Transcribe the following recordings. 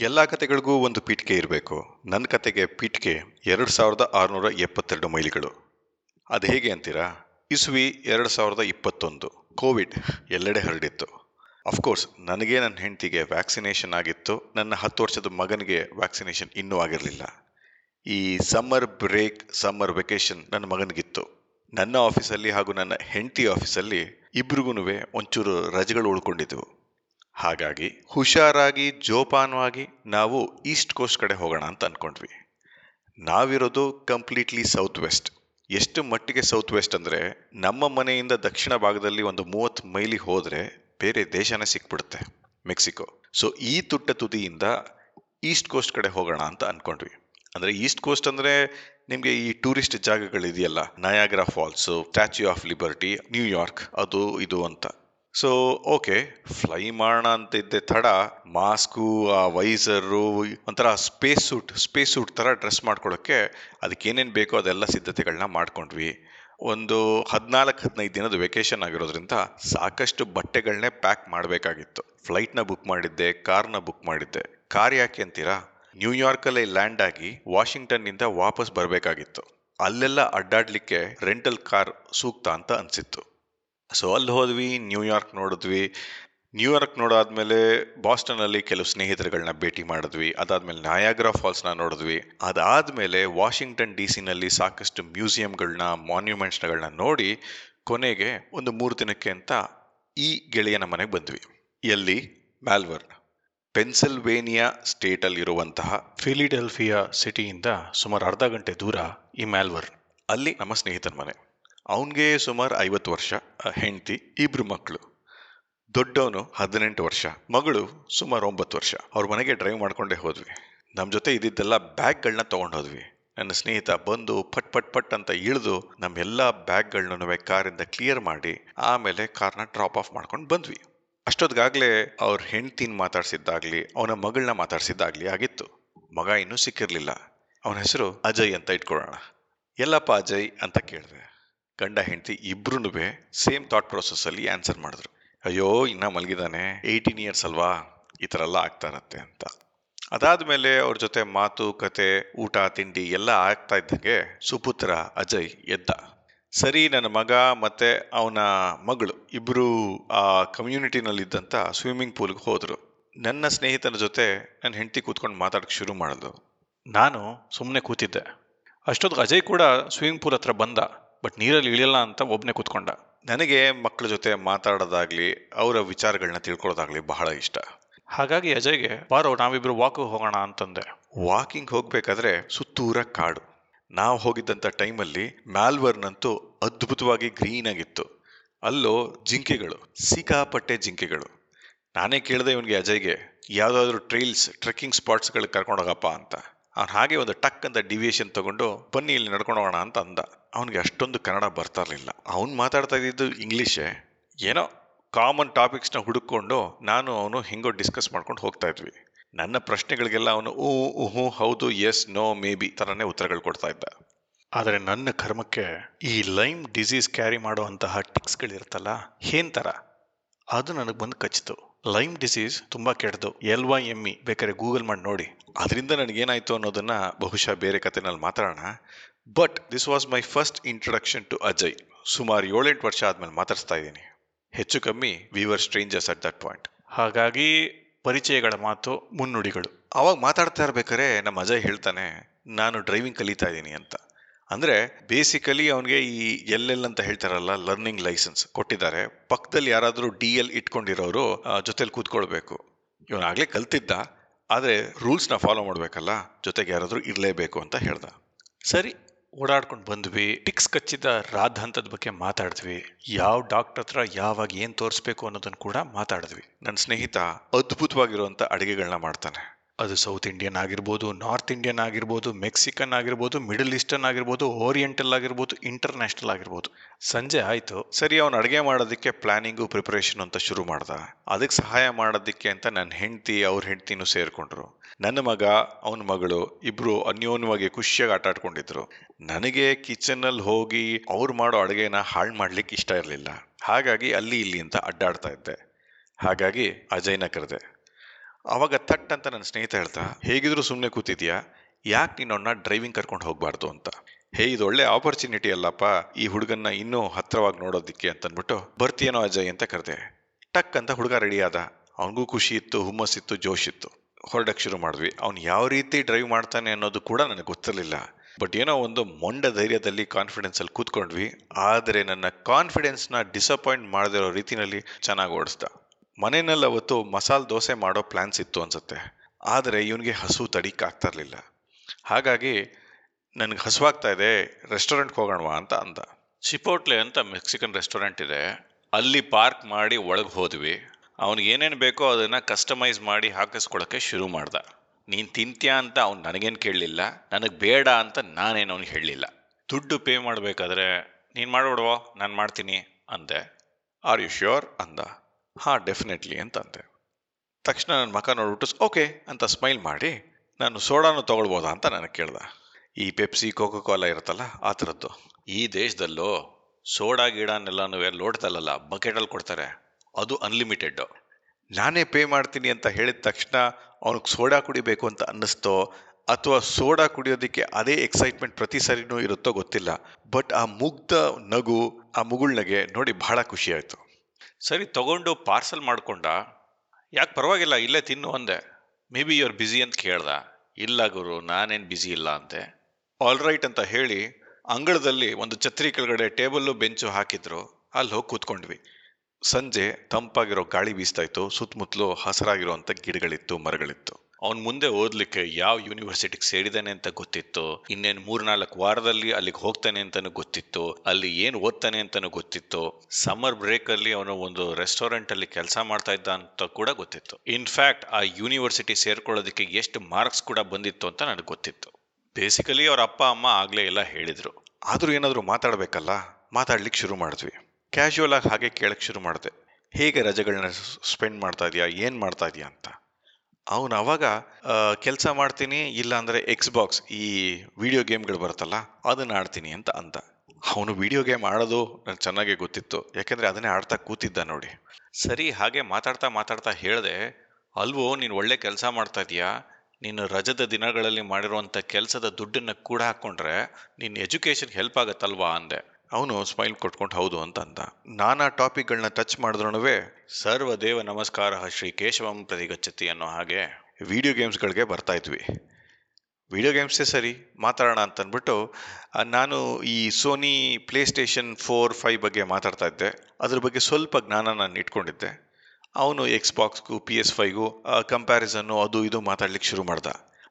ಎಲ್ಲ ಕತೆಗಳಿಗೂ ಒಂದು ಪೀಠಿಕೆ ಇರಬೇಕು. ನನ್ನ ಕತೆಗೆ ಪೀಠಿಕೆ ಎರಡು ಸಾವಿರದ ಆರುನೂರ ಎಪ್ಪತ್ತೆರಡು ಮೈಲಿಗಳು. ಅದು ಹೇಗೆ ಅಂತೀರಾ? ಇಸ್ವಿ ಎರಡು ಸಾವಿರದ ಇಪ್ಪತ್ತೊಂದು. ಕೋವಿಡ್ ಎಲ್ಲೆಡೆ ಹರಡಿತ್ತು. ಅಫ್ಕೋರ್ಸ್ ನನಗೆ ನನ್ನ ಹೆಂಡತಿಗೆ ವ್ಯಾಕ್ಸಿನೇಷನ್ ಆಗಿತ್ತು. ನನ್ನ ಹತ್ತು ವರ್ಷದ ಮಗನಿಗೆ ವ್ಯಾಕ್ಸಿನೇಷನ್ ಇನ್ನೂ ಆಗಿರಲಿಲ್ಲ. ಈ ಸಮ್ಮರ್ ಬ್ರೇಕ್, ಸಮ್ಮರ್ ವೆಕೇಷನ್ ನನ್ನ ಮಗನಿಗಿತ್ತು. ನನ್ನ ಆಫೀಸಲ್ಲಿ ಹಾಗೂ ನನ್ನ ಹೆಂಡತಿ ಆಫೀಸಲ್ಲಿ ಇಬ್ರಿಗೂ ಒಂಚೂರು ರಜೆಗಳು ಉಳ್ಕೊಂಡಿದ್ವು. ಹಾಗಾಗಿ ಹುಷಾರಾಗಿ, ಜೋಪಾನವಾಗಿ ನಾವು ಈಸ್ಟ್ ಕೋಸ್ಟ್ ಕಡೆ ಹೋಗೋಣ ಅಂತ ಅಂದ್ಕೊಂಡ್ವಿ ನಾವಿರೋದು ಕಂಪ್ಲೀಟ್ಲಿ ಸೌತ್ ವೆಸ್ಟ್. ಎಷ್ಟು ಮಟ್ಟಿಗೆ ಸೌತ್ ವೆಸ್ಟ್ ಅಂದರೆ ನಮ್ಮ ಮನೆಯಿಂದ ದಕ್ಷಿಣ ಭಾಗದಲ್ಲಿ ಒಂದು ಮೂವತ್ತು ಮೈಲಿ ಹೋದರೆ ಬೇರೆ ದೇಶನೇ ಸಿಕ್ಬಿಡುತ್ತೆ, ಮೆಕ್ಸಿಕೋ. ಸೊ ಈ ತುಟ್ಟ ತುದಿಯಿಂದ ಈಸ್ಟ್ ಕೋಸ್ಟ್ ಕಡೆ ಹೋಗೋಣ ಅಂತ ಅಂದ್ಕೊಂಡ್ವಿ ಅಂದರೆ ಈಸ್ಟ್ ಕೋಸ್ಟ್ ಅಂದರೆ ನಿಮಗೆ ಈ tourist ಜಾಗಗಳಿದೆಯಲ್ಲ Niagara falls statue of liberty New York ಅದು ಇದು ಅಂತ. ಸೊ ಓಕೆ ಫ್ಲೈ ಮಾಡೋಣ ಅಂತ ಇದ್ದೆ ತಡ ಮಾಸ್ಕು ಆ ವೈಸರು ಒಂಥರ ಸ್ಪೇಸ್ ಸೂಟ್ ಸ್ಪೇಸ್ ಸೂಟ್ ಥರ ಡ್ರೆಸ್ ಮಾಡ್ಕೊಳ್ಳೋಕ್ಕೆ ಅದಕ್ಕೆ ಏನೇನು ಬೇಕೋ ಅದೆಲ್ಲ ಸಿದ್ಧತೆಗಳನ್ನ ಮಾಡ್ಕೊಂಡ್ವಿ ಒಂದು ಹದಿನಾಲ್ಕು ಹದಿನೈದು ದಿನದ ವೆಕೇಷನ್ ಆಗಿರೋದ್ರಿಂದ ಸಾಕಷ್ಟು ಬಟ್ಟೆಗಳನ್ನೇ ಪ್ಯಾಕ್ ಮಾಡಬೇಕಾಗಿತ್ತು ಫ್ಲೈಟ್ನ ಬುಕ್ ಮಾಡಿದ್ದೆ ಕಾರ್ನ ಬುಕ್ ಮಾಡಿದ್ದೆ ಕಾರ್ ಯಾಕೆ ಅಂತೀರಾ ನ್ಯೂಯಾರ್ಕಲ್ಲೇ ಲ್ಯಾಂಡ್ ಆಗಿ ವಾಷಿಂಗ್ಟನ್ನಿಂದ ವಾಪಸ್ ಬರಬೇಕಾಗಿತ್ತು ಅಲ್ಲೆಲ್ಲ ಅಡ್ಡಾಡಲಿಕ್ಕೆ ರೆಂಟಲ್ ಕಾರ್ ಸೂಕ್ತ ಅಂತ ಅನಿಸಿತ್ತು ಸೊ ಅಲ್ಲಿ ಹೋದ್ವಿ ನ್ಯೂಯಾರ್ಕ್ ನೋಡಿದ್ವಿ. ನ್ಯೂಯಾರ್ಕ್ ನೋಡಾದ್ಮೇಲೆ ಬಾಸ್ಟನಲ್ಲಿ ಕೆಲವು ಸ್ನೇಹಿತರುಗಳನ್ನ ಭೇಟಿ ಮಾಡಿದ್ವಿ. ಅದಾದ್ಮೇಲೆ ನಯಾಗ್ರಾ ಫಾಲ್ಸ್ನ ನೋಡಿದ್ವಿ. ಅದಾದ್ಮೇಲೆ ವಾಷಿಂಗ್ಟನ್ ಡಿ ಸಿನಲ್ಲಿ ಸಾಕಷ್ಟು ಮ್ಯೂಸಿಯಂಗಳನ್ನ ಮಾನ್ಯುಮೆಂಟ್ಸ್ಗಳನ್ನ ನೋಡಿ ಕೊನೆಗೆ ಒಂದು ಮೂರು ದಿನಕ್ಕೆ ಅಂತ ಈ ಗೆಳೆಯನ ಮನೆಗೆ ಬಂದ್ವಿ. ಎಲ್ಲಿ? ಮ್ಯಾಲ್ವರ್ನ್ ಪೆನ್ಸಿಲ್ವೇನಿಯಾ ಸ್ಟೇಟಲ್ಲಿರುವಂತಹ ಫಿಲಿಡೆಲ್ಫಿಯಾ ಸಿಟಿಯಿಂದ ಸುಮಾರು ಅರ್ಧ ಗಂಟೆ ದೂರ ಈ ಮ್ಯಾಲ್ವರ್ನ್ ಅಲ್ಲಿ ನಮ್ಮ ಸ್ನೇಹಿತನ ಮನೆ. ಅವನಿಗೆ ಸುಮಾರು ಐವತ್ತು ವರ್ಷ ಹೆಂಡತಿ ಇಬ್ಬರು ಮಕ್ಕಳು ದೊಡ್ಡವನು ಹದಿನೆಂಟು ವರ್ಷ, ಮಗಳು ಸುಮಾರು ಒಂಬತ್ತು ವರ್ಷ. ಅವ್ರ ಮನೆಗೆ ಡ್ರೈವ್ ಮಾಡ್ಕೊಂಡೇ ಹೋದ್ವಿ. ನಮ್ಮ ಜೊತೆ ಇದ್ದಿದ್ದೆಲ್ಲ ಬ್ಯಾಗ್ಗಳನ್ನ ತೊಗೊಂಡು ಹೋದ್ವಿ. ನನ್ನ ಸ್ನೇಹಿತ ಬಂದು ಪಟ್ ಪಟ್ ಪಟ್ ಅಂತ ಇಳಿದು ನಮ್ಮೆಲ್ಲ ಬ್ಯಾಗ್ಗಳನ್ನೂ ಕಾರಿಂದ ಕ್ಲಿಯರ್ ಮಾಡಿ ಆಮೇಲೆ ಕಾರ್ನ ಡ್ರಾಪ್ ಆಫ್ ಮಾಡ್ಕೊಂಡು ಬಂದ್ವಿ. ಅಷ್ಟೊತ್ತಿಗಾಗಲೇ ಅವ್ರ ಹೆಂಡ್ತಿನ ಮಾತಾಡ್ಸಿದ್ದಾಗಲಿ, ಅವನ ಮಗಳನ್ನ ಮಾತಾಡ್ಸಿದ್ದಾಗಲಿ ಆಗಿತ್ತು. ಮಗ ಇನ್ನೂ ಸಿಕ್ಕಿರಲಿಲ್ಲ. ಅವನ ಹೆಸರು ಅಜಯ್ ಅಂತ ಇಟ್ಕೊಳ್ಳೋಣ. ಎಲ್ಲಪ್ಪ ಅಜಯ್ ಅಂತ ಕೇಳಿದೆ. ಗಂಡ ಹೆಂಡತಿ ಇಬ್ರು ಸೇಮ್ ಥಾಟ್ ಪ್ರೊಸೆಸ್ ಅಲ್ಲಿ ಆನ್ಸರ್ ಮಾಡಿದ್ರು. ಅಯ್ಯೋ, ಇನ್ನ ಮಲಗಿದಾನೆ ಏಯ್ಟೀನ್ ಇಯರ್ಸ್ ಅಲ್ವಾ, ಈ ಥರ ಎಲ್ಲ ಆಗ್ತಾ ಇರತ್ತೆ ಅಂತ. ಅದಾದ್ಮೇಲೆ ಅವ್ರ ಜೊತೆ ಮಾತು, ಕತೆ, ಊಟ, ತಿಂಡಿ ಎಲ್ಲ ಆಗ್ತಾ ಇದ್ದಂಗೆ ಸುಪುತ್ರ ಅಜಯ್ ಎದ್ದ. ಸರಿ, ನನ್ನ ಮಗ ಮತ್ತೆ ಅವನ ಮಗಳು ಇಬ್ಬರು ಆ ಕಮ್ಯುನಿಟಿನಲ್ಲಿದ್ದಂಥ ಸ್ವಿಮ್ಮಿಂಗ್ ಪೂಲ್ಗೆ ಹೋದರು. ನನ್ನ ಸ್ನೇಹಿತನ ಜೊತೆ ನನ್ನ ಹೆಂಡತಿ ಕೂತ್ಕೊಂಡು ಮಾತಾಡಕ್ಕೆ ಶುರು ಮಾಡಿದ್ಳು ನಾನು ಸುಮ್ಮನೆ ಕೂತಿದ್ದೆ. ಅಷ್ಟೊತ್ತು ಅಜಯ್ ಕೂಡ ಸ್ವಿಮ್ಮಿಂಗ್ ಪೂಲ್ ಹತ್ರ ಬಂದ. ಬಟ್ ನೀರಲ್ಲಿ ಇಳಿಯಲ್ಲ ಅಂತ ಒಬ್ಬನೇ ಕೂತ್ಕೊಂಡ. ನನಗೆ ಮಕ್ಕಳ ಜೊತೆ ಮಾತಾಡೋದಾಗ್ಲಿ ಅವರ ವಿಚಾರಗಳನ್ನ ತಿಳ್ಕೊಳ್ಳೋದಾಗ್ಲಿ ಬಹಳ ಇಷ್ಟ. ಹಾಗಾಗಿ ಅಜಯ್ಗೆ ಬಾರೋ ನಾವಿಬ್ರು ವಾಕ್ ಹೋಗೋಣ ಅಂತಂದೆ. ವಾಕಿಂಗ್ ಹೋಗ್ಬೇಕಾದ್ರೆ ಸುತ್ತೂರ ಕಾಡು. ನಾವು ಹೋಗಿದ್ದಂಥ ಟೈಮಲ್ಲಿ ಮ್ಯಾಲ್ವರ್ನ್ ಅಂತೂ ಅದ್ಭುತವಾಗಿ ಗ್ರೀನ್ ಆಗಿತ್ತು. ಅಲ್ಲೋ ಜಿಂಕೆಗಳು ಸಿಕ್ಕಾಪಟ್ಟೆ ಜಿಂಕೆಗಳು. ನಾನೇ ಕೇಳಿದೆ ಇವನಿಗೆ ಅಜಯ್ಗೆ ಯಾವುದಾದ್ರೂ ಟ್ರೈಲ್ಸ್ ಟ್ರೆಕ್ಕಿಂಗ್ ಸ್ಪಾಟ್ಸ್ಗಳಿಗೆ ಕರ್ಕೊಂಡೋಗಪ್ಪ ಅಂತ. ಅವ್ನು ಹಾಗೆ ಒಂದು ಟಕ್ ಅಂತ ಡಿವಿಯೇಷನ್ ತಗೊಂಡು, ಬನ್ನಿ, ಇಲ್ಲಿ ನಡ್ಕೊಂಡು ಅಂತ ಅಂದ. ಅವನಿಗೆ ಅಷ್ಟೊಂದು ಕನ್ನಡ ಬರ್ತಾ ಇರಲಿಲ್ಲ ಅವ್ನು ಮಾತಾಡ್ತಾ ಇದ್ದಿದ್ದು ಇಂಗ್ಲೀಷೇ ಏನೋ ಕಾಮನ್ ಟಾಪಿಕ್ಸ್ನ ಹುಡುಕೊಂಡು ನಾನು ಅವನು ಹೆಂಗೋ ಡಿಸ್ಕಸ್ ಮಾಡ್ಕೊಂಡು ಹೋಗ್ತಾ ಇದ್ವಿ. ನನ್ನ ಪ್ರಶ್ನೆಗಳಿಗೆಲ್ಲ ಅವನು, ಊ ಹೂ ಹೌದು ಎಸ್ ನೋ ಮೇ ಬಿ ಥರನೇ ಉತ್ತರಗಳು ಕೊಡ್ತಾ ಇದ್ದ. ಆದರೆ ನನ್ನ ಕರ್ಮಕ್ಕೆ ಈ ಲೈಮ್ ಡಿಸೀಸ್ ಕ್ಯಾರಿ ಮಾಡುವಂತಹ ಟಿಕ್ಸ್ಗಳಿರುತ್ತಲ್ಲ ಏನ್ ಥರ ಅದು ನನಗೆ ಬಂದು ಕಚ್ಚಿತು ಲೈಮ್ ಡಿಸೀಸ್ ತುಂಬಾ ಕೆಟ್ಟದು ಎಲ್ ವೈ ಎಂ ಇ ಬೇಕಾದ್ರೆ ಗೂಗಲ್ ಮಾಡಿ ನೋಡಿ. ಅದರಿಂದ ನನಗೇನಾಯ್ತು ಅನ್ನೋದನ್ನ ಬಹುಶಃ ಬೇರೆ ಕಥೆನಲ್ಲಿ ಮಾತಾಡೋಣ. But this was my first introduction to Ajay ಸುಮಾರು ಏಳೆಂಟು ವರ್ಷ ಆದ್ಮೇಲೆ ಮಾತಾಡ್ತಾ ಇದ್ದೀನಿ. ಹೆಚ್ಚು ಕಮ್ಮಿ we were strangers at that point ಹಾಗಾಗಿ ಪರಿಚಯಗಳ ಮಾತು, ಮುನ್ನುಡಿಗಳು. ಅವಾಗ ಮಾತಾಡ್ತಾ ಇರ್ಬೇಕಾದ್ರೆ ನಮ್ಮ ಅಜಯ್ ಹೇಳ್ತಾನೆ, ನಾನು ಡ್ರೈವಿಂಗ್ ಕಲಿತಾ ಇದ್ದೀನಿ ಅಂತ. ಅಂದ್ರೆ ಬೇಸಿಕಲಿ ಅವನಿಗೆ ಈ ಎಲ್ ಎಲ್ ಅಂತ ಹೇಳ್ತಾರಲ್ಲ ಲರ್ನಿಂಗ್ ಲೈಸೆನ್ಸ್ ಕೊಟ್ಟಿದ್ದಾರೆ. ಪಕ್ಕದಲ್ಲಿ ಯಾರಾದರೂ ಡಿ ಎಲ್ ಇಟ್ಕೊಂಡಿರೋರು ಜೊತೆಲಿ ಕೂತ್ಕೊಳ್ಬೇಕು. ಇವನಾಗ್ಲೇ ಕಲ್ತಿದ್ದ, ಆದರೆ ರೂಲ್ಸ್ನ ಫಾಲೋ ಮಾಡಬೇಕಲ್ಲ, ಜೊತೆಗೆ ಯಾರಾದರೂ ಇರಲೇಬೇಕು ಅಂತ ಹೇಳ್ದ. ಸರಿ, ಓಡಾಡ್ಕೊಂಡು ಬಂದ್ವಿ. ಟಿಕ್ಸ್ ಕಚ್ಚಿದ ರಾಧ ಹಂತದ ಬಗ್ಗೆ ಮಾತಾಡಿದ್ವಿ. ಯಾವ ಡಾಕ್ಟರ್ ಹತ್ರ ಯಾವಾಗ ಏನು ತೋರಿಸ್ಬೇಕು ಅನ್ನೋದನ್ನು ಕೂಡ ಮಾತಾಡಿದ್ವಿ. ನನ್ನ ಸ್ನೇಹಿತ ಅದ್ಭುತವಾಗಿರುವಂಥ ಅಡುಗೆಗಳನ್ನ ಮಾಡ್ತಾನೆ. ಅದು ಸೌತ್ ಇಂಡಿಯನ್ ಆಗಿರ್ಬೋದು ನಾರ್ತ್ ಇಂಡಿಯನ್ ಆಗಿರ್ಬೋದು ಮೆಕ್ಸಿಕನ್ ಆಗಿರ್ಬೋದು ಮಿಡಲ್ ಈಸ್ಟರ್ನ್ ಆಗಿರ್ಬೋದು ಓರಿಯೆಂಟಲ್ ಆಗಿರ್ಬೋದು ಇಂಟರ್ನ್ಯಾಷನಲ್ ಆಗಿರ್ಬೋದು. ಸಂಜೆ ಆಯಿತು. ಸರಿ, ಅವನು ಅಡುಗೆ ಮಾಡೋದಕ್ಕೆ ಪ್ಲಾನಿಂಗು ಪ್ರಿಪರೇಷನ್ ಅಂತ ಶುರು ಮಾಡ್ದ. ಅದಕ್ಕೆ ಸಹಾಯ ಮಾಡೋದಕ್ಕೆ ಅಂತ ನನ್ನ ಹೆಂಡತಿ, ಅವ್ರ ಹೆಂಡ್ತಿನೂ ಸೇರಿಕೊಂಡ್ರು. ನನ್ನ ಮಗ, ಅವನ ಮಗಳು ಇಬ್ಬರು ಅನ್ಯೋನ್ಯವಾಗಿ ಖುಷಿಯಾಗಿ ಆಟ ಆಡ್ಕೊಂಡಿದ್ರು. ನನಗೆ ಕಿಚನಲ್ಲಿ ಹೋಗಿ ಅವ್ರು ಮಾಡೋ ಅಡುಗೆನ ಹಾಳು ಮಾಡ್ಲಿಕ್ಕೆ ಇಷ್ಟ ಇರಲಿಲ್ಲ. ಹಾಗಾಗಿ ಅಲ್ಲಿ ಇಲ್ಲಿ ಅಂತ ಅಡ್ಡಾಡ್ತಾ ಇದ್ದೆ. ಹಾಗಾಗಿ ಅಜಯ್ನ ಕರೆದೆ. ಅವಾಗ ಥಟ್ ಅಂತ ನನ್ನ ಸ್ನೇಹಿತ ಹೇಳ್ತಾ, ಹೇಗಿದ್ರು ಸುಮ್ಮನೆ ಕೂತಿದ್ಯಾ? ಯಾಕೆ ನೀನು ಅವನ್ನ ಡ್ರೈವಿಂಗ್ ಕರ್ಕೊಂಡು ಹೋಗಬಾರ್ದು ಅಂತ? ಹೇ, ಇದು ಒಳ್ಳೆ ಆಪರ್ಚುನಿಟಿ ಅಲ್ಲಪ್ಪ. ಈ ಹುಡುಗನ್ನ ಇನ್ನೂ ಹತ್ರವಾಗಿ ನೋಡೋದಿಕ್ಕೆ ಅಂತ ಅಂದ್ಬಿಟ್ಟು ಬರ್ತೀಯನೋ ಅಜಯ್ ಅಂತ ಕರೆದೆ. ಟಕ್ ಅಂತ ಹುಡುಗ ರೆಡಿ ಆದ. ಅವನಿಗೂ ಖುಷಿ ಇತ್ತು, ಹುಮ್ಮಸ್ ಇತ್ತು, ಜೋಶ್ ಇತ್ತು. ಹೊರಡಕ್ಕೆ ಶುರು ಮಾಡಿದ್ವಿ. ಅವ್ನು ಯಾವ ರೀತಿ ಡ್ರೈವ್ ಮಾಡ್ತಾನೆ ಅನ್ನೋದು ಕೂಡ ನನಗೆ ಗೊತ್ತಿರಲಿಲ್ಲ. ಬಟ್ ಏನೋ ಒಂದು ಮೊಂಡ ಧೈರ್ಯದಲ್ಲಿ ಕಾನ್ಫಿಡೆನ್ಸ್ ಅಲ್ಲಿ ಕೂತ್ಕೊಂಡ್ವಿ. ಆದರೆ ನನ್ನ ಕಾನ್ಫಿಡೆನ್ಸ್ನ ಡಿಸಪಾಯಿಂಟ್ ಮಾಡದಿರೋ ರೀತಿಯಲ್ಲಿ ಚೆನ್ನಾಗಿ ಓಡಿಸ್ದ. ಮನೆಯಲ್ಲಿ ಅವತ್ತು ಮಸಾಲೆ ದೋಸೆ ಮಾಡೋ ಪ್ಲಾನ್ಸ್ ಇತ್ತು ಅನ್ಸುತ್ತೆ. ಆದರೆ ಇವನಿಗೆ ಹಸು ತಡೀಕ್ ಆಗ್ತಾ ಇರಲಿಲ್ಲ ಹಾಗಾಗಿ ನನಗೆ ಹಸುವಾಗ್ತಾ ಇದೆ ರೆಸ್ಟೋರೆಂಟ್ಗೆ ಹೋಗೋಣವಾ ಅಂತ ಅಂದ. ಚಿಪೋಟ್ಲೆ ಅಂತ ಮೆಕ್ಸಿಕನ್ ರೆಸ್ಟೋರೆಂಟ್ ಇದೆ. ಅಲ್ಲಿ ಪಾರ್ಕ್ ಮಾಡಿ ಒಳಗೆ ಹೋದ್ವಿ. ಅವ್ನಿಗೆ ಏನೇನು ಬೇಕೋ ಅದನ್ನು ಕಸ್ಟಮೈಸ್ ಮಾಡಿ ಹಾಕಿಸ್ಕೊಳಕ್ಕೆ ಶುರು ಮಾಡ್ದ. ನೀನು ತಿಂತ್ಯಾ ಅಂತ ಅವ್ನು ನನಗೇನು ಕೇಳಲಿಲ್ಲ. ನನಗೆ ಬೇಡ ಅಂತ ನಾನೇನು ಅವ್ನಿಗೆ ಹೇಳಲಿಲ್ಲ. ದುಡ್ಡು ಪೇ ಮಾಡಬೇಕಾದ್ರೆ ನೀನು ಮಾಡಿಬಿಡುವ, ನಾನು ಮಾಡ್ತೀನಿ ಅಂದೆ. ಆರ್ ಯು ಶ್ಯೂರ್ ಅಂದ. ಹಾಂ ಡೆಫಿನೆಟ್ಲಿ ಅಂತ ಅಂದೆ ತಕ್ಷಣ ನನ್ನ ಮಕ ನೋಡ್ಬಿಟ್ಟು ಓಕೆ ಅಂತ ಸ್ಮೈಲ್ ಮಾಡಿ, ನಾನು ಸೋಡಾನು ತಗೊಳ್ಬೋದಾ ಅಂತ ನನಗೆ ಕೇಳ್ದೆ. ಈ ಪೆಪ್ಸಿ ಕೋಕೋ ಕೋಲಾ ಇರುತ್ತಲ್ಲ, ಆ ಥರದ್ದು. ಈ ದೇಶದಲ್ಲೂ ಸೋಡಾ ಗಿಡನೆಲ್ಲನೂ ಲೋಡ್ತಲ್ಲ ಬಕೆಟಲ್ಲಿ ಕೊಡ್ತಾರೆ. ಅದು ಅನ್ಲಿಮಿಟೆಡ್ ನಾನೇ ಪೇ ಮಾಡ್ತೀನಿ ಅಂತ ಹೇಳಿದ ತಕ್ಷಣ ಅವನಿಗೆ ಸೋಡಾ ಕುಡಿಬೇಕು ಅಂತ ಅನ್ನಿಸ್ತೋ, ಅಥವಾ ಸೋಡಾ ಕುಡಿಯೋದಕ್ಕೆ ಅದೇ ಎಕ್ಸೈಟ್ಮೆಂಟ್ ಪ್ರತಿ ಸರಿನೂ ಇರುತ್ತೋ ಗೊತ್ತಿಲ್ಲ. ಬಟ್ ಆ ಮುಗ್ಧ ನಗು, ಆ ಮುಗುಳ್ನಗೆ ನೋಡಿ ಬಹಳ ಖುಷಿ ಆಯಿತು. ಸರಿ ತಗೊಂಡು ಪಾರ್ಸಲ್ ಮಾಡಿಕೊಂಡ, ಯಾಕೆ ಪರವಾಗಿಲ್ಲ, ಇಲ್ಲೇ ತಿನ್ನು ಅಂದೆ. ಮೇ ಬಿ ಯುವರ್ ಬ್ಯುಸಿ ಅಂತ ಕೇಳ್ದ. ಇಲ್ಲ ಗುರು, ನಾನೇನು ಬ್ಯುಸಿ ಇಲ್ಲ ಅಂತೆ ಆಲ್ ರೈಟ್ ಅಂತ ಹೇಳಿ ಅಂಗಳದಲ್ಲಿ ಒಂದು ಛತ್ರಿ ಕೆಳಗಡೆ ಟೇಬಲ್ಲು ಬೆಂಚು ಹಾಕಿದ್ರು. ಅಲ್ಲಿ ಹೋಗಿ ಕೂತ್ಕೊಂಡ್ವಿ. ಸಂಜೆ ತಂಪಾಗಿರೋ ಗಾಳಿ ಬೀಸ್ತಾ ಇತ್ತು, ಸುತ್ತಮುತ್ತಲು ಹಸರಾಗಿರುವಂತ ಗಿಡಗಳಿತ್ತು, ಮರಗಳಿತ್ತು. ಅವನ್ ಮುಂದೆ ಓದ್ಲಿಕ್ಕೆ ಯಾವ ಯೂನಿವರ್ಸಿಟಿಗೆ ಸೇರಿದಾನೆ ಅಂತ ಗೊತ್ತಿತ್ತು, ಇನ್ನೇನು ಮೂರ್ನಾಲ್ಕು ವಾರದಲ್ಲಿ ಅಲ್ಲಿಗೆ ಹೋಗ್ತಾನೆ ಅಂತಾನು ಗೊತ್ತಿತ್ತು, ಅಲ್ಲಿ ಏನು ಓದ್ತಾನೆ ಅಂತಾನು ಗೊತ್ತಿತ್ತು ಸಮ್ಮರ್ ಬ್ರೇಕ್ ಅಲ್ಲಿ ಅವನು ಒಂದು ರೆಸ್ಟೋರೆಂಟ್ ಅಲ್ಲಿ ಕೆಲಸ ಮಾಡ್ತಾ ಇದ್ದ ಅಂತ ಕೂಡ ಗೊತ್ತಿತ್ತು. ಇನ್ಫ್ಯಾಕ್ಟ್ ಆ ಯೂನಿವರ್ಸಿಟಿ ಸೇರ್ಕೊಳ್ಳೋದಕ್ಕೆ ಎಷ್ಟು ಮಾರ್ಕ್ಸ್ ಕೂಡ ಬಂದಿತ್ತು ಅಂತ ನನಗೆ ಗೊತ್ತಿತ್ತು. ಬೇಸಿಕಲಿ ಅವ್ರ ಅಪ್ಪ, ಅಮ್ಮ ಆಗ್ಲೇ ಎಲ್ಲ ಹೇಳಿದ್ರು. ಆದರೂ ಏನಾದರೂ ಮಾತಾಡಬೇಕಲ್ಲ? ಮಾತಾಡ್ಲಿಕ್ಕೆ ಶುರು ಮಾಡಿದ್ವಿ. ಕ್ಯಾಶುವಲ್ ಆಗಿ ಹಾಗೆ ಕೇಳಕ್ ಶುರು ಮಾಡಿದೆ. ಹೇಗೆ ರಜೆಗಳನ್ನ ಸ್ಪೆಂಡ್ ಮಾಡ್ತಾ ಇದೀಯಾ? ಏನು ಮಾಡ್ತಾ ಇದೀಯಾ? ಅಂತ. ಅವನು ಅವಾಗ ಕೆಲಸ ಮಾಡ್ತೀನಿ ಇಲ್ಲ ಅಂದ್ರೆ ಎಕ್ಸ್ ಬಾಕ್ಸ್ ಈ ವಿಡಿಯೋ ಗೇಮ್ಗಳು ಬರುತ್ತಲ್ಲ, ಅದನ್ನ ಆಡ್ತೀನಿ ಅಂತ ಅಂದ. ಅವನು ವಿಡಿಯೋ ಗೇಮ್ ಆಡೋದು ನನಗೆ ಚೆನ್ನಾಗಿ ಗೊತ್ತಿತ್ತು. ಯಾಕೆಂದರೆ ಅದನ್ನೇ ಆಡ್ತಾ ಕೂತಿದ್ದ ನೋಡಿ. ಸರಿ, ಹಾಗೆ ಮಾತಾಡ್ತಾ ಮಾತಾಡ್ತಾ ಹೇಳಿದೆ, ಅಲ್ವೋ, ನೀನು ಒಳ್ಳೆ ಕೆಲಸ ಮಾಡ್ತಾ ಇದೀಯಾ ನೀನು ರಜದ ದಿನಗಳಲ್ಲಿ ಮಾಡಿರುವಂಥ ಕೆಲಸದ ದುಡ್ಡನ್ನು ಕೂಡ ಹಾಕ್ಕೊಂಡ್ರೆ ನಿನ್ನ ಎಜುಕೇಶನ್ ಹೆಲ್ಪ್ ಆಗತ್ತಲ್ವಾ? ಅಂದೆ. ಅವನು ಸ್ಮೈಲ್ ಕೊಟ್ಕೊಂಡು ಹೌದು ಅಂತ ಅಂದ ನಾನಾ ಟಾಪಿಕ್ಗಳನ್ನ ಟಚ್ ಮಾಡಿದ್ರೂ ಸರ್ವ ದೇವ ನಮಸ್ಕಾರ ಶ್ರೀ ಕೇಶವಂ ಪ್ರತಿಗಚ್ಚತಿ ಅನ್ನೋ ಹಾಗೆ ವಿಡಿಯೋ ಗೇಮ್ಸ್ಗಳಿಗೆ ಬರ್ತಾ ಇದ್ವಿ. ವಿಡಿಯೋ ಗೇಮ್ಸೇ ಸರಿ, ಮಾತಾಡೋಣ ಅಂತ ಅಂದ್ಬಿಟ್ಟು ನಾನು ಈ Sony PlayStation four five ಬಗ್ಗೆ ಮಾತಾಡ್ತಾ ಇದ್ದೆ. ಅದ್ರ ಬಗ್ಗೆ ಸ್ವಲ್ಪ ಜ್ಞಾನ ನಾನು ಇಟ್ಕೊಂಡಿದ್ದೆ. ಅವನು ಎಕ್ಸ್ ಬಾಕ್ಸ್ಗೂ ಪಿ ಎಸ್ ಫೈಗೂ ಕಂಪ್ಯಾರಿಸನ್ನು ಅದು ಇದು ಮಾತಾಡ್ಲಿಕ್ಕೆ ಶುರು ಮಾಡ್ದ.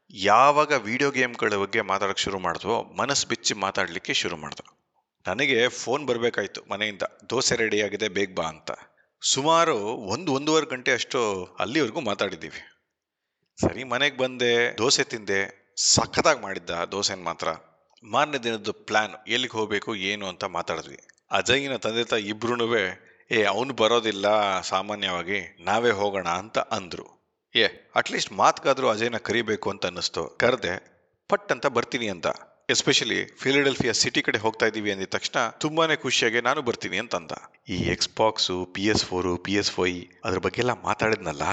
ಯಾವಾಗ ವಿಡಿಯೋ ಗೇಮ್ಗಳ ಬಗ್ಗೆ ಮಾತಾಡೋಕ್ಕೆ ಶುರು ಮಾಡಿದ್ವೋ, ಮನಸ್ಸು ಬಿಚ್ಚಿ ಮಾತಾಡಲಿಕ್ಕೆ ಶುರು ಮಾಡ್ದ. ನನಗೆ ಫೋನ್ ಬರಬೇಕಾಯ್ತು ಮನೆಯಿಂದ. ದೋಸೆ ರೆಡಿಯಾಗಿದೆ ಬೇಗ ಬಾ ಅಂತ. ಸುಮಾರು ಒಂದು, ಒಂದೂವರೆ ಗಂಟೆ ಅಷ್ಟು ಅಲ್ಲಿವರೆಗೂ ಮಾತಾಡಿದ್ದೀವಿ. ಸರಿ, ಮನೆಗೆ ಬಂದೆ, ದೋಸೆ ತಿಂದೆ. ಸಖತ್ತಾಗಿ ಮಾಡಿದ್ದ ದೋಸೆನ ಮಾತ್ರ. ಮಾರನೇ ದಿನದ ಪ್ಲ್ಯಾನ್ ಎಲ್ಲಿಗೆ ಹೋಗಬೇಕು, ಏನು ಅಂತ ಮಾತಾಡಿದ್ವಿ. ಅಜಯ್ನ ತಂದೆ ತಾಯಿ ಇಬ್ರು ಏ, ಅವನು ಬರೋದಿಲ್ಲ, ಸಾಮಾನ್ಯವಾಗಿ, ನಾವೇ ಹೋಗೋಣ ಅಂತ ಅಂದರು. ಏ, ಅಟ್ಲೀಸ್ಟ್ ಮಾತ್ಗಾದ್ರೂ ಅಜಯ್ನ ಕರಿಬೇಕು ಅಂತ ಅನ್ನಿಸ್ತು. ಕರೆದೆ, ಪಟ್ ಅಂತ ಬರ್ತೀನಿ ಅಂತ. ಎಸ್ಪೆಷಲಿ ಫಿಲಡೆಲ್ಫಿಯಾ ಸಿಟಿ ಕಡೆ ಹೋಗ್ತಾ ಇದ್ದೀವಿ ಅಂದಿದ ತಕ್ಷಣ ತುಂಬಾನೇ ಖುಷಿಯಾಗಿ ನಾನು ಬರ್ತೀನಿ ಅಂತಂದ. ಈ Xbox P S four P S five ಅದ್ರ ಬಗ್ಗೆ ಎಲ್ಲ ಮಾತಾಡಿದ್ನಲ್ಲ,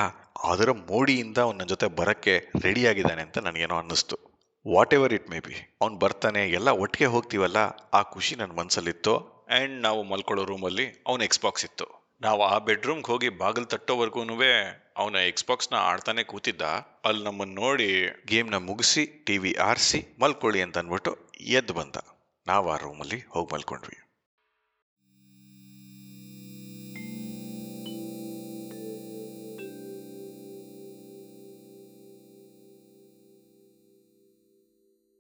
ಅದರ ಮೋಡಿಯಿಂದ ಅವನ ಜೊತೆ ಬರಕ್ಕೆ ರೆಡಿ ಆಗಿದ್ದಾನೆ ಅಂತ ನನಗೇನೋ ಅನ್ನಿಸ್ತು. Whatever it may be ಅವ್ನು ಬರ್ತಾನೆ, ಎಲ್ಲ ಒಟ್ಟಿಗೆ ಹೋಗ್ತೀವಲ್ಲ, ಆ ಖುಷಿ ನನ್ನ ಮನಸ್ಸಲ್ಲಿತ್ತು ಆ್ಯಂಡ್ ನಾವು ಮಲ್ಕೊಳ್ಳೋ ರೂಮಲ್ಲಿ ಅವನ ಎಕ್ಸ್ಬಾಕ್ಸ್ ಇತ್ತು. ನಾವು ಆ ಬೆಡ್ರೂಮ್ಗೆ ಹೋಗಿ ಬಾಗಿಲು ತಟ್ಟೋವರೆಗೂ ಅವನ ಎಕ್ಸ್ಬಾಕ್ಸ್ನ ಆಡ್ತಾನೆ ಕೂತಿದ್ದ. ಅಲ್ಲಿ ನಮ್ಮನ್ನು ನೋಡಿ ಗೇಮ್ನ ಮುಗಿಸಿ ಟಿ ವಿ ಆರಿಸಿ, ಮಲ್ಕೊಳ್ಳಿ ಅಂತ ಅಂದ್ಬಿಟ್ಟು ಎದ್ದು ಬಂದ. ನಾವು ಆ ರೂಮಲ್ಲಿ ಹೋಗಿ ಮಲ್ಕೊಂಡ್ವಿ.